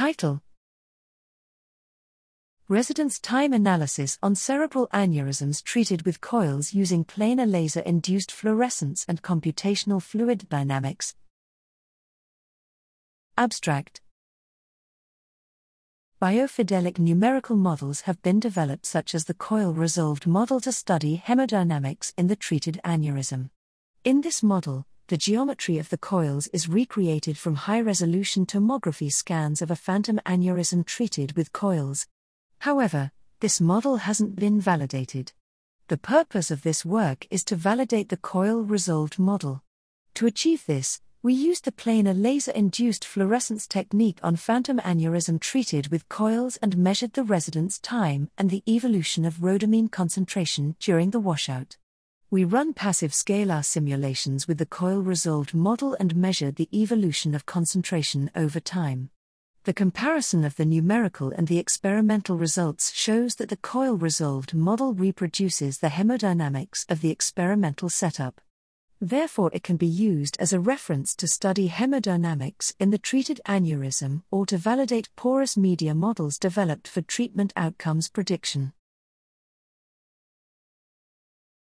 Title Residence Time Analysis on Cerebral Aneurysms Treated with Coils Using Planar Laser Induced Fluorescence and Computational Fluid Dynamics. Abstract Biofidelic numerical models have been developed, such as the coil resolved model, to study hemodynamics in the treated aneurysm. In this model, the geometry of the coils is recreated from high resolution tomography scans of a phantom aneurysm treated with coils. However, this model hasn't been validated. The purpose of this work is to validate the coil resolved model. To achieve this, we used the planar laser induced fluorescence technique on phantom aneurysm treated with coils and measured the residence time and the evolution of rhodamine concentration during the washout. We run passive scalar simulations with the coil resolved model and measured the evolution of concentration over time. The comparison of the numerical and the experimental results shows that the coil resolved model reproduces the hemodynamics of the experimental setup. Therefore, it can be used as a reference to study hemodynamics in the treated aneurysm or to validate porous media models developed for treatment outcomes prediction.